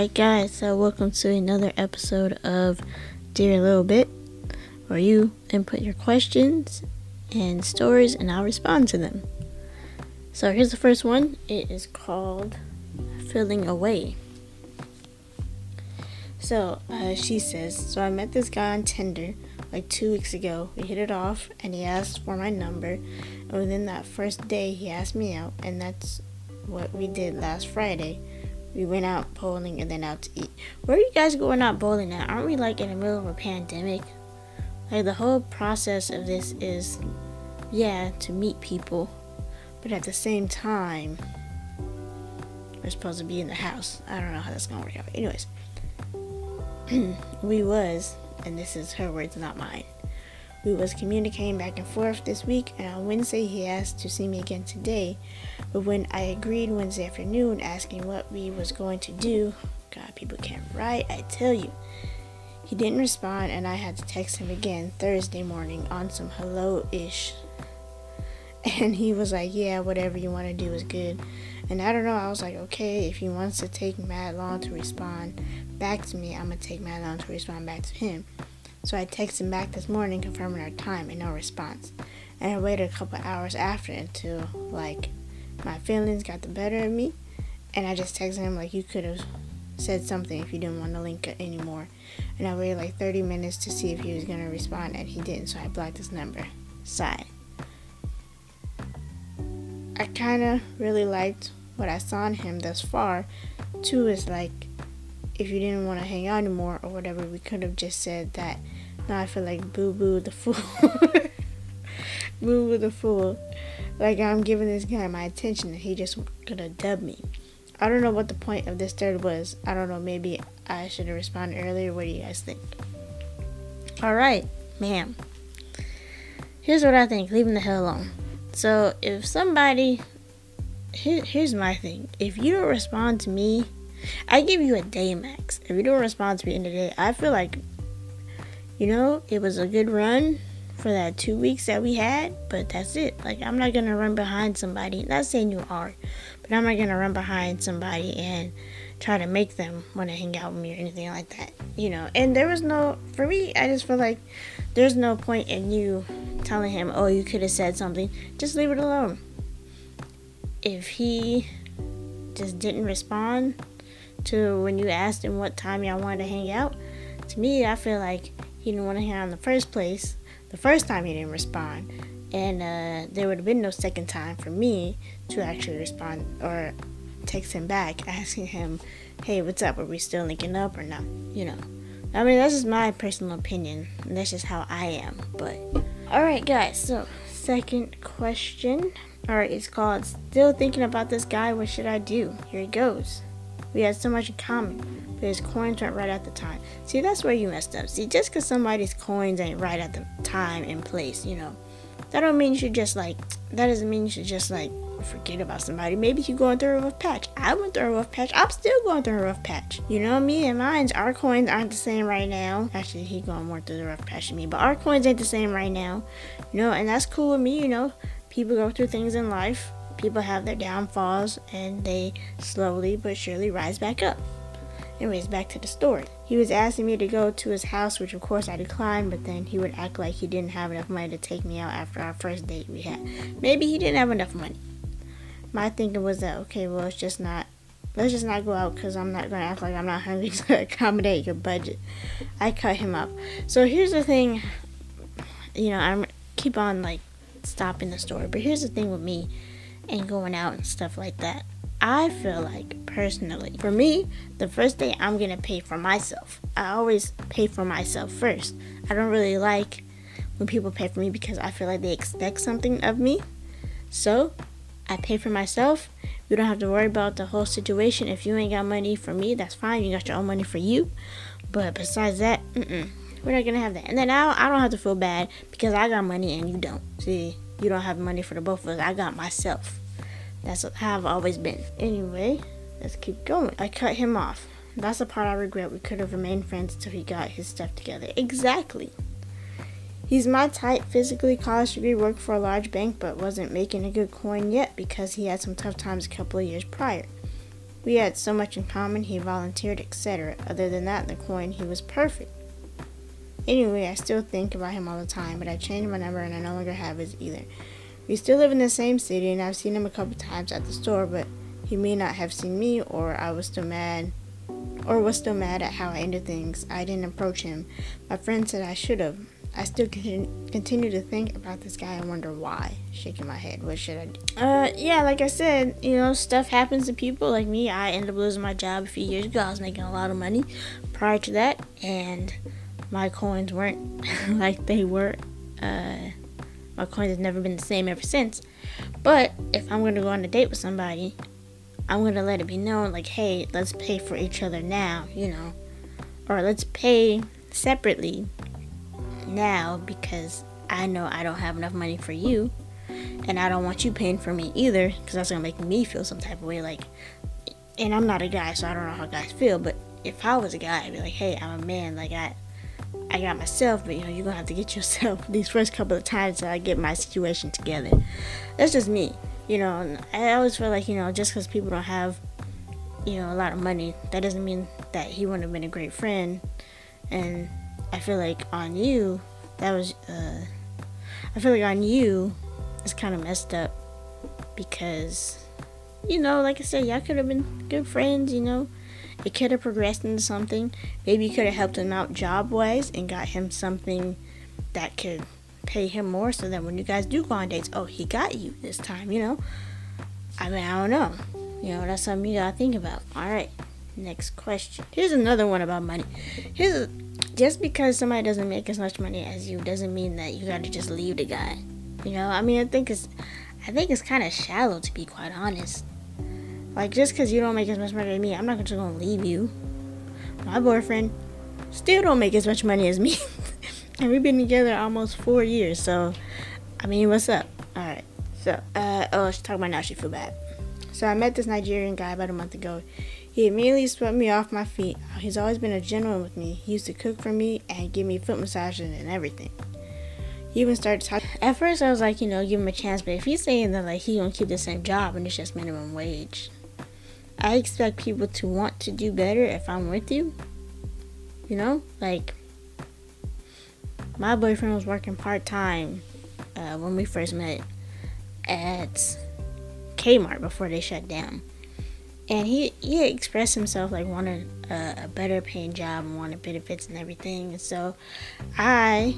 Alright, guys, so welcome to another episode of Dear Little Bit, where you input your questions and stories and I'll respond to them. So here's the first one it is called Feeling Away. So uh, she says, So I met this guy on Tinder like two weeks ago. We hit it off and he asked for my number. And within that first day, he asked me out, and that's what we did last Friday. We went out bowling and then out to eat. Where are you guys going out bowling at? Aren't we like in the middle of a pandemic? Like the whole process of this is, yeah, to meet people, but at the same time, we're supposed to be in the house. I don't know how that's gonna work out. Anyways, we was, and this is her words, not mine. We was communicating back and forth this week, and on Wednesday he asked to see me again today. But when I agreed Wednesday afternoon, asking what we was going to do, God, people can't write. I tell you. He didn't respond, and I had to text him again Thursday morning on some hello ish. And he was like, Yeah, whatever you want to do is good. And I don't know, I was like, Okay, if he wants to take mad long to respond back to me, I'm going to take mad long to respond back to him. So I texted him back this morning confirming our time and no response. And I waited a couple hours after until, like, my feelings got the better of me. And I just texted him, like, you could have said something if you didn't want to link it anymore. And I waited like 30 minutes to see if he was to respond, and he didn't, so I blocked his number. Sigh. I kind of really liked what I saw in him thus far. Two is like, if you didn't want to hang out anymore or whatever, we could have just said that. Now I feel like boo boo the fool. boo boo the fool. Like I'm giving this guy my attention and he just gonna dub me. I don't know what the point of this third was. I don't know. Maybe I should have responded earlier. What do you guys think? All right, ma'am. Here's what I think. Leave him the hell alone. So if somebody, here, here's my thing. If you don't respond to me, I give you a day max. If you don't respond to me in the day, I feel like, you know, it was a good run for that two weeks that we had, but that's it. Like I'm not gonna run behind somebody. Not saying you are, but I'm not gonna run behind somebody and try to make them want to hang out with me or anything like that. You know. And there was no for me. I just feel like there's no point in you telling him, "Oh, you could have said something." Just leave it alone. If he just didn't respond to when you asked him what time y'all wanted to hang out, to me, I feel like he didn't want to hang out in the first place the first time he didn't respond. And uh, there would have been no second time for me to actually respond or text him back asking him, hey, what's up? Are we still linking up or not? You know. I mean, that's just my personal opinion. That's just how I am. But, alright, guys. So, second question. Alright, it's called Still Thinking About This Guy. What Should I Do? Here it goes. We had so much in common, but his coins weren't right at the time. See, that's where you messed up. See, just because somebody's coins ain't right at the time and place, you know, that don't mean you should just like. That doesn't mean you should just like forget about somebody. Maybe you're going through a rough patch. I went through a rough patch. I'm still going through a rough patch. You know, me and mine's our coins aren't the same right now. Actually, he going more through the rough patch than me, but our coins ain't the same right now. You know, and that's cool with me. You know, people go through things in life people have their downfalls and they slowly but surely rise back up. Anyways, back to the story. He was asking me to go to his house, which of course I declined, but then he would act like he didn't have enough money to take me out after our first date we had. Maybe he didn't have enough money. My thinking was that, okay, well, it's just not, let's just not go out because I'm not going to act like I'm not hungry to accommodate your budget. I cut him up. So here's the thing, you know, I'm keep on like stopping the story, but here's the thing with me and going out and stuff like that. I feel like personally, for me, the first day I'm gonna pay for myself. I always pay for myself first. I don't really like when people pay for me because I feel like they expect something of me. So I pay for myself. You don't have to worry about the whole situation. If you ain't got money for me, that's fine. You got your own money for you. But besides that, we're not gonna have that. And then now I don't have to feel bad because I got money and you don't. See, you don't have money for the both of us. I got myself. That's how I've always been. Anyway, let's keep going. I cut him off. That's the part I regret. We could have remained friends until he got his stuff together. Exactly. He's my type, physically college degree, worked for a large bank, but wasn't making a good coin yet because he had some tough times a couple of years prior. We had so much in common, he volunteered, etc. Other than that, the coin, he was perfect. Anyway, I still think about him all the time, but I changed my number and I no longer have his either. We still live in the same city, and I've seen him a couple times at the store, but he may not have seen me, or I was still mad, or was still mad at how I ended things. I didn't approach him. My friend said I should have. I still continue to think about this guy and wonder why. Shaking my head. What should I do? Uh, yeah, like I said, you know, stuff happens to people like me. I ended up losing my job a few years ago. I was making a lot of money prior to that, and my coins weren't like they were. Uh, my coins have never been the same ever since. But if I'm gonna go on a date with somebody, I'm gonna let it be known, like, hey, let's pay for each other now, you know, or let's pay separately now because I know I don't have enough money for you, and I don't want you paying for me either because that's gonna make me feel some type of way. Like, and I'm not a guy, so I don't know how guys feel, but if I was a guy, I'd be like, hey, I'm a man, like I I got myself, but you know, you're gonna have to get yourself these first couple of times that I get my situation together. That's just me, you know. I always feel like you know, just because people don't have, you know, a lot of money, that doesn't mean that he wouldn't have been a great friend. And I feel like on you, that was, uh, I feel like on you, it's kind of messed up because, you know, like I said, y'all could have been good friends, you know it could have progressed into something. Maybe you could have helped him out job wise and got him something that could pay him more so that when you guys do go on dates, oh, he got you this time, you know? I mean, I don't know. You know, that's something you gotta think about. All right, next question. Here's another one about money. Here's a, just because somebody doesn't make as much money as you doesn't mean that you gotta just leave the guy. You know, I mean, I think it's, I think it's kind of shallow to be quite honest. Like, just because you don't make as much money as me, I'm not just gonna leave you. My boyfriend still don't make as much money as me. and we've been together almost four years, so, I mean, what's up? Alright, so, uh, oh, she's talking about now, she feel bad. So, I met this Nigerian guy about a month ago. He immediately swept me off my feet. He's always been a gentleman with me. He used to cook for me and give me foot massages and everything. He even started talking. At first, I was like, you know, give him a chance. But if he's saying that like he gonna keep the same job and it's just minimum wage, I expect people to want to do better if I'm with you. You know, like my boyfriend was working part time uh, when we first met at Kmart before they shut down, and he he expressed himself like wanted a, a better paying job and wanted benefits and everything. And so I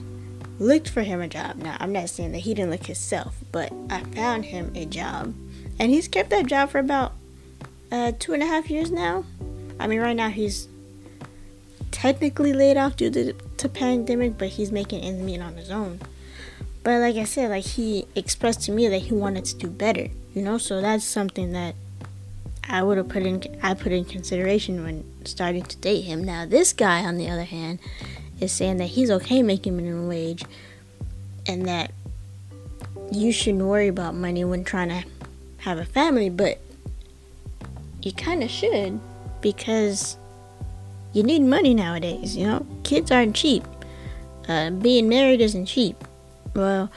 looked for him a job. Now I'm not saying that he didn't look himself, but I found him a job, and he's kept that job for about uh, two and a half years now. I mean, right now he's technically laid off due to to pandemic, but he's making ends meet on his own. But like I said, like he expressed to me that he wanted to do better, you know. So that's something that I would have put in I put in consideration when starting to date him. Now this guy, on the other hand, is saying that he's okay making minimum wage, and that you shouldn't worry about money when trying to have a family. But you kind of should because you need money nowadays, you know? Kids aren't cheap. Uh, being married isn't cheap. Well,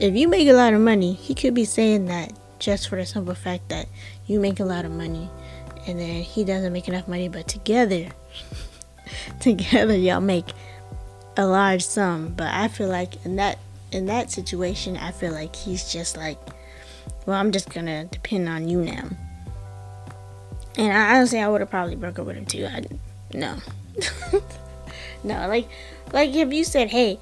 if you make a lot of money, he could be saying that just for the simple fact that you make a lot of money and then he doesn't make enough money, but together, together y'all make a large sum. But I feel like in that in that situation, I feel like he's just like, well, I'm just gonna depend on you now. And I honestly, I would have probably broke up with him too. I no, no. Like, like if you said, "Hey,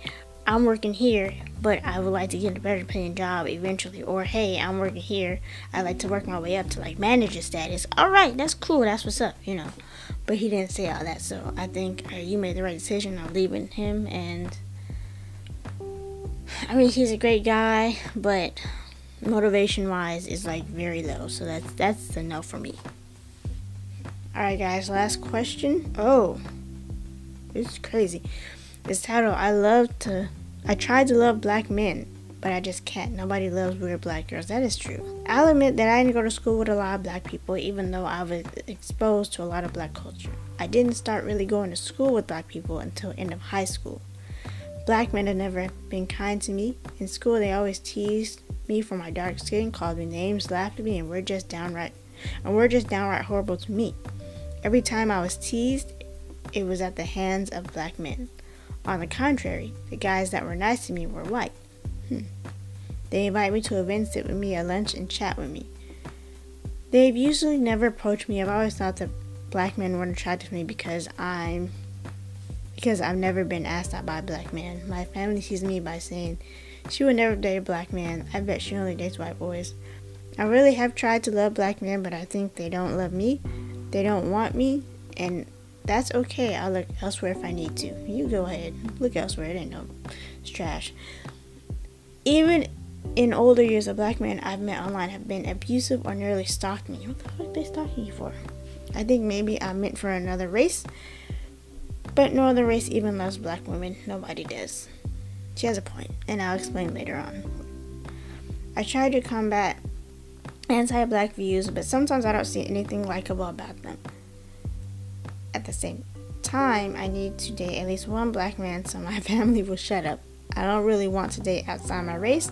I'm working here, but I would like to get a better paying job eventually," or "Hey, I'm working here, I'd like to work my way up to like manager status." All right, that's cool. That's what's up, you know. But he didn't say all that, so I think uh, you made the right decision on leaving him. And I mean, he's a great guy, but motivation wise is like very low. So that's that's a no for me. Alright, guys, last question. Oh, is crazy. This title I love to. I tried to love black men, but I just can't. Nobody loves weird black girls. That is true. I'll admit that I didn't go to school with a lot of black people, even though I was exposed to a lot of black culture. I didn't start really going to school with black people until end of high school. Black men have never been kind to me. In school, they always teased me for my dark skin, called me names, laughed at me, and were just downright and were just downright horrible to me. Every time I was teased, it was at the hands of black men. On the contrary, the guys that were nice to me were white. Hmm. They invite me to events, sit with me at lunch, and chat with me. They've usually never approached me. I've always thought that black men weren't attracted to me because I'm because I've never been asked out by a black man. My family sees me by saying she would never date a black man. I bet she only dates white boys. I really have tried to love black men, but I think they don't love me. They don't want me, and that's okay. I'll look elsewhere if I need to. You go ahead. Look elsewhere. It ain't no it's trash. Even in older years, a black man I've met online have been abusive or nearly stalked me. What the fuck they stalking you for? I think maybe I'm meant for another race. But no other race even loves black women. Nobody does. She has a point, and I'll explain later on. I tried to combat anti black views, but sometimes I don't see anything likable about them. At the same time, I need to date at least one black man so my family will shut up. I don't really want to date outside my race,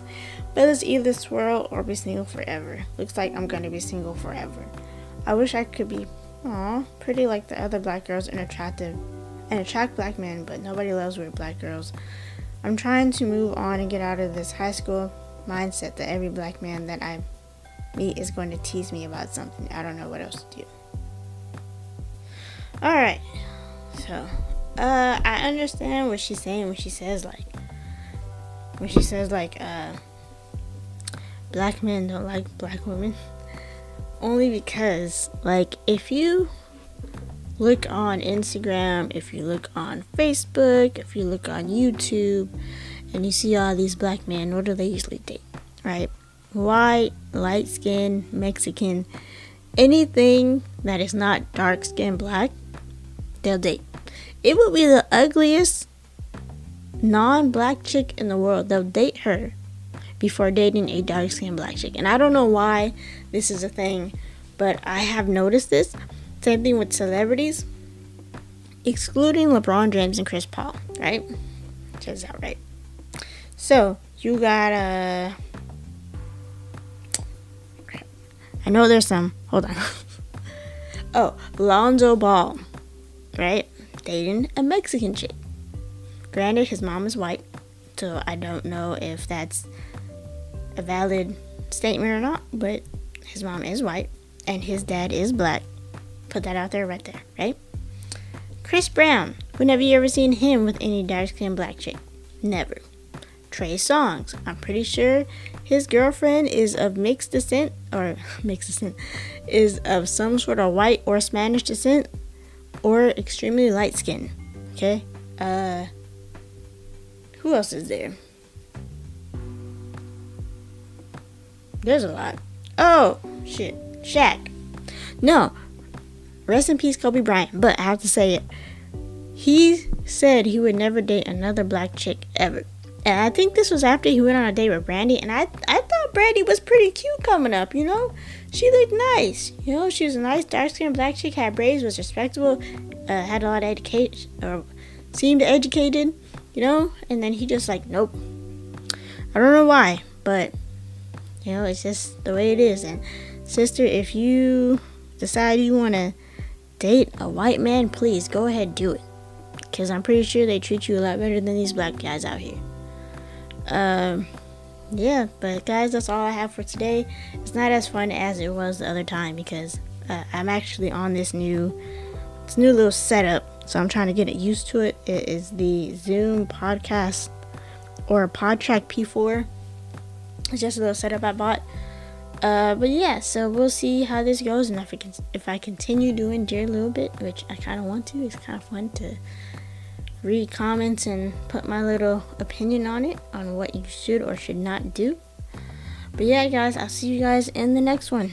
but it's either swirl or be single forever. Looks like I'm gonna be single forever. I wish I could be, aw, pretty like the other black girls and attractive, and attract black men, but nobody loves weird black girls. I'm trying to move on and get out of this high school mindset that every black man that I meet is going to tease me about something. I don't know what else to do. Alright, so, uh, I understand what she's saying when she says, like, when she says, like, uh, black men don't like black women. Only because, like, if you look on Instagram, if you look on Facebook, if you look on YouTube, and you see all these black men, what do they usually date? Right? White, light skin, Mexican, anything that is not dark skin black, they'll date. It would be the ugliest non black chick in the world. They'll date her before dating a dark skinned black chick. And I don't know why this is a thing, but I have noticed this. Same thing with celebrities, excluding LeBron James and Chris Paul, right? Says that right. So you got I know there's some. Hold on. oh, Lonzo Ball, right? Dating a Mexican chick. Granted, his mom is white, so I don't know if that's a valid statement or not, but his mom is white and his dad is black. Put that out there right there, right? Chris Brown. When have you ever seen him with any dark skinned black chick? Never. Trey Songz. I'm pretty sure his girlfriend is of mixed descent, or mixed descent, is of some sort of white or Spanish descent, or extremely light skin. Okay? Uh, who else is there? There's a lot. Oh, shit. Shaq. No, Rest in peace, Kobe Bryant. But I have to say it. He said he would never date another black chick ever. And I think this was after he went on a date with Brandy. And I, I thought Brandy was pretty cute coming up, you know? She looked nice. You know, she was a nice dark skinned black chick, had braids, was respectable, uh, had a lot of education, or seemed educated, you know? And then he just like, nope. I don't know why, but, you know, it's just the way it is. And, sister, if you decide you want to date a white man, please go ahead and do it. Because I'm pretty sure they treat you a lot better than these black guys out here. Um, yeah, but guys, that's all I have for today. It's not as fun as it was the other time because uh, I'm actually on this new, this new little setup. So I'm trying to get it used to it. It is the Zoom podcast or PodTrak P4. It's just a little setup I bought. Uh, but yeah, so we'll see how this goes, and if I can, if I continue doing Dear Little Bit, which I kind of want to, it's kind of fun to read comments and put my little opinion on it on what you should or should not do. But yeah, guys, I'll see you guys in the next one.